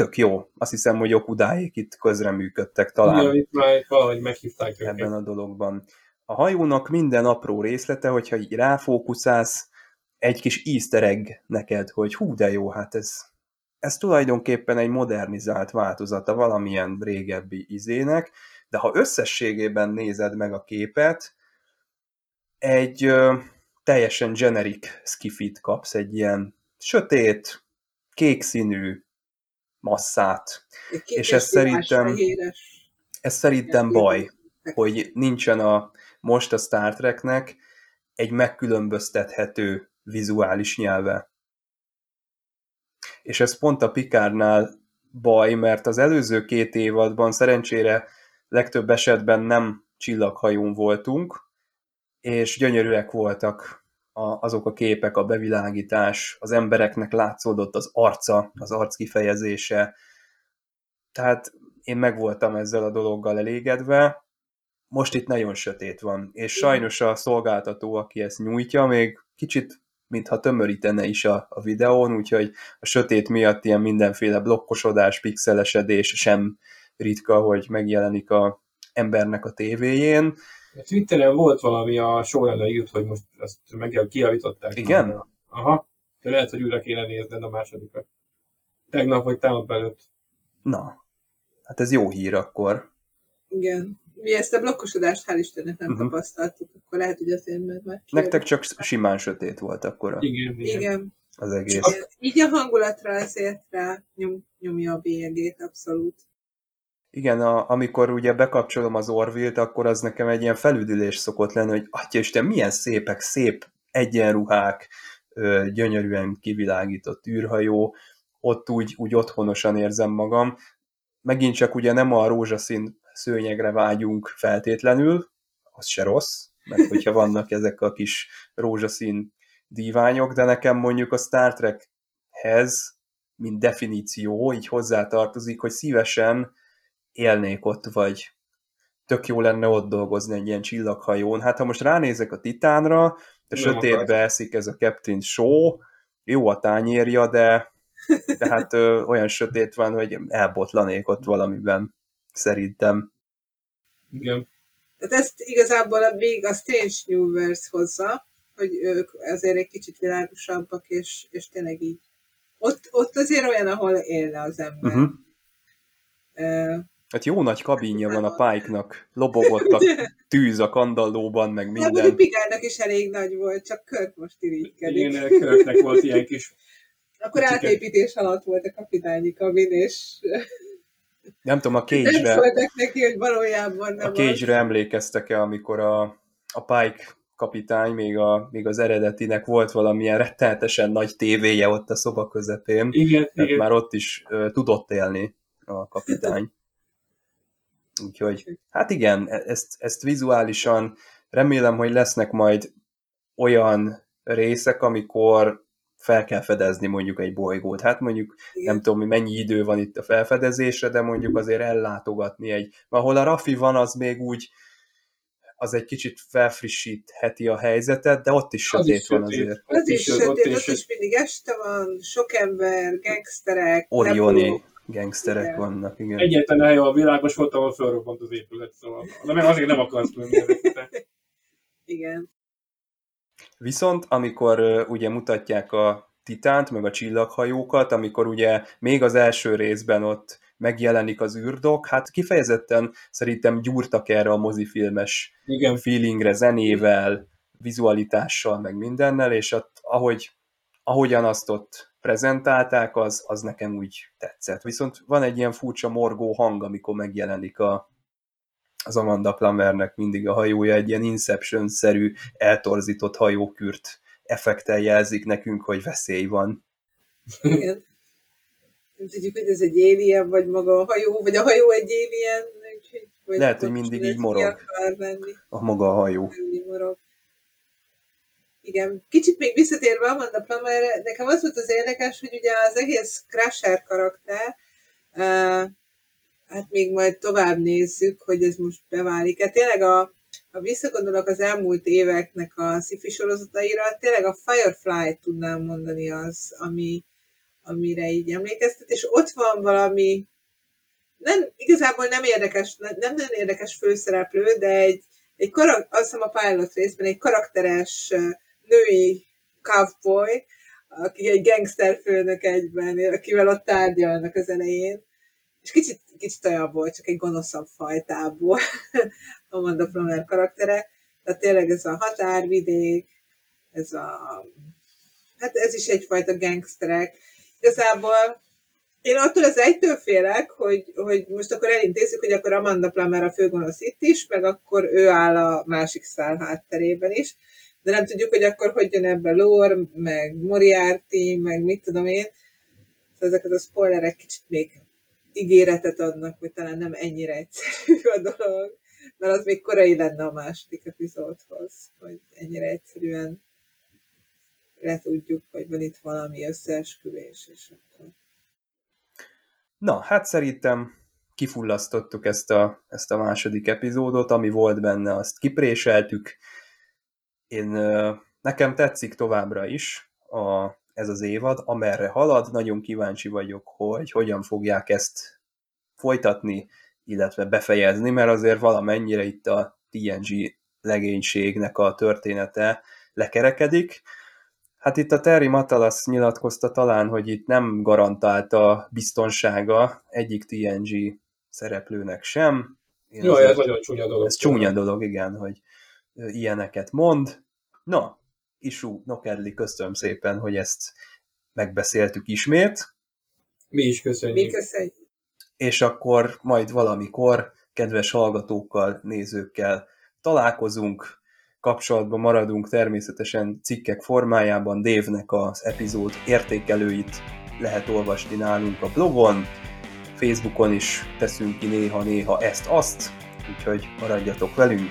tök jó. Azt hiszem, hogy Okudáék itt közreműködtek talán. Igen, itt már valahogy meghívták őket. Ebben a dologban. A hajónak minden apró részlete, hogyha így ráfókuszálsz, egy kis easter egg neked, hogy hú de jó, hát ez, ez tulajdonképpen egy modernizált változata valamilyen régebbi izének, de ha összességében nézed meg a képet, egy ö, teljesen generic skifit kapsz, egy ilyen sötét, kék színű masszát. és ez szerintem, ez szerintem baj, hogy nincsen a, most a Star Treknek egy megkülönböztethető vizuális nyelve. És ez pont a Pikárnál baj, mert az előző két évadban szerencsére legtöbb esetben nem csillaghajón voltunk, és gyönyörűek voltak a, azok a képek, a bevilágítás, az embereknek látszódott az arca, az arc kifejezése. Tehát én megvoltam ezzel a dologgal elégedve, most itt nagyon sötét van, és sajnos a szolgáltató, aki ezt nyújtja, még kicsit mintha tömörítene is a, a videón, úgyhogy a sötét miatt ilyen mindenféle blokkosodás, pixelesedés sem ritka, hogy megjelenik a embernek a tévéjén. A Twitteren volt valami a showrunner írt, hogy most ezt meg kiavították. Igen? Aha. De lehet, hogy újra kéne nézned a másodikat. Tegnap vagy tegnap előtt. Na, hát ez jó hír akkor. Igen. Mi ezt a blokkosodást hál' Istennek nem uh-huh. tapasztaltuk, akkor lehet, hogy azért mert már Nektek csak simán sötét volt akkor Igen, igen. Igen. az egész. Igen. Így a hangulatra azért rá nyom, nyomja a bélyegét, abszolút. Igen, a, amikor ugye bekapcsolom az Orville-t, akkor az nekem egy ilyen felüdülés szokott lenni, hogy atya Isten, milyen szépek, szép egyenruhák, gyönyörűen kivilágított űrhajó, ott úgy, úgy otthonosan érzem magam. Megint csak ugye nem a rózsaszín szőnyegre vágyunk feltétlenül, az se rossz, mert hogyha vannak ezek a kis rózsaszín díványok, de nekem mondjuk a Star Trekhez, mint definíció, így hozzátartozik, hogy szívesen élnék ott, vagy tök jó lenne ott dolgozni egy ilyen csillaghajón. Hát ha most ránézek a Titánra, a Nem sötétbe akarsz. eszik ez a Captain Shaw, jó a tányérja, de tehát ö, olyan sötét van, hogy elbotlanék ott valamiben, szerintem. igen. Tehát ezt igazából a még a Strange Universe hozza, hogy ők azért egy kicsit világosabbak, és, és tényleg így. Ott, ott azért olyan, ahol élne az ember. Uh-huh. Uh, Hát jó nagy kabinja van a Pike-nak, lobogott a tűz a kandallóban, meg de mondjuk minden. Pigárnak is elég nagy volt, csak Kört most irigykedik. Igen, Körknek volt ilyen kis... Akkor Kicsiket. átépítés alatt volt a kapitányi kabin, és Nem tudom, a szóltak neki, hogy valójában nem a Cage-re emlékeztek-e, amikor a, a Pike kapitány, még, a, még az eredetinek volt valamilyen rettenetesen nagy tévéje ott a szoba közepén. Igen, Tehát igen. már ott is ö, tudott élni a kapitány. Úgyhogy, hát igen, e- ezt, ezt vizuálisan remélem, hogy lesznek majd olyan részek, amikor fel kell fedezni mondjuk egy bolygót. Hát mondjuk Igen. nem tudom, hogy mennyi idő van itt a felfedezésre, de mondjuk azért ellátogatni egy... Ahol a Rafi van, az még úgy az egy kicsit felfrissítheti a helyzetet, de ott is Az sötét is van sötét. azért. Az is ott sötét, is- ott is mindig este van, sok ember, gangsterek, Orioni repülők. Gangsterek Igen. vannak, igen. Egyetlen hely a világban is volt, ahol fölrobbant az épület, szóval. De meg azért nem akarsz menni. Igen. Viszont amikor ugye mutatják a Titánt, meg a csillaghajókat, amikor ugye még az első részben ott megjelenik az űrdok, hát kifejezetten szerintem gyúrtak erre a mozifilmes Igen, feelingre, zenével, vizualitással, meg mindennel, és ott, ahogy, ahogyan azt ott prezentálták, az, az nekem úgy tetszett. Viszont van egy ilyen furcsa morgó hang, amikor megjelenik a, az Amanda Plummernek mindig a hajója, egy ilyen Inception-szerű eltorzított hajókürt effektel jelzik nekünk, hogy veszély van. Igen. Nem tudjuk, hogy ez egy alien, vagy maga a hajó, vagy a hajó egy alien, úgyhogy, vagy Lehet, hogy mindig így morog. A maga a hajó. mindig morog. Igen, kicsit még visszatérve Amanda Plummerre, nekem az volt az érdekes, hogy ugye az egész Crusher karakter, hát még majd tovább nézzük, hogy ez most beválik. Hát tényleg a, ha visszagondolok az elmúlt éveknek a sci sorozataira, tényleg a Firefly tudnám mondani az, ami, amire így emlékeztet, és ott van valami, nem, igazából nem érdekes, nem nem nagyon érdekes főszereplő, de egy, egy karak, azt hiszem a pilot részben egy karakteres női cowboy, aki egy gangster főnök egyben, akivel ott tárgyalnak az elején, és kicsit, kicsit olyan volt, csak egy gonoszabb fajtából Amanda Plummer karaktere, tehát tényleg ez a határvidék, ez a, hát ez is egyfajta gangsterek. Igazából én attól az egytől félek, hogy, hogy most akkor elintézzük, hogy akkor Amanda Plummer a főgonosz itt is, meg akkor ő áll a másik szál hátterében is, de nem tudjuk, hogy akkor hogy jön ebbe Lore, meg Moriarty, meg mit tudom én. Szóval ezeket a spoilerek kicsit még ígéretet adnak, hogy talán nem ennyire egyszerű a dolog, mert az még korai lenne a második epizódhoz, hogy ennyire egyszerűen letudjuk, hogy van itt valami összeesküvés, és akkor... Na, hát szerintem kifullasztottuk ezt a, ezt a második epizódot, ami volt benne, azt kipréseltük. Én, nekem tetszik továbbra is a, ez az évad, amerre halad, nagyon kíváncsi vagyok, hogy hogyan fogják ezt folytatni, illetve befejezni, mert azért valamennyire itt a TNG legénységnek a története lekerekedik. Hát itt a Terry Matalas nyilatkozta talán, hogy itt nem garantálta biztonsága egyik TNG szereplőnek sem. Én Jaj, ez nagyon csúnya dolog. Ez csúnya dolog, igen, hogy ilyeneket mond. Na, Isu Nokedli, köszönöm szépen, hogy ezt megbeszéltük ismét. Mi is köszönjük. Mi köszönjük. És akkor majd valamikor kedves hallgatókkal, nézőkkel találkozunk, kapcsolatban maradunk természetesen cikkek formájában, Dévnek az epizód értékelőit lehet olvasni nálunk a blogon, Facebookon is teszünk ki néha-néha ezt-azt, úgyhogy maradjatok velünk,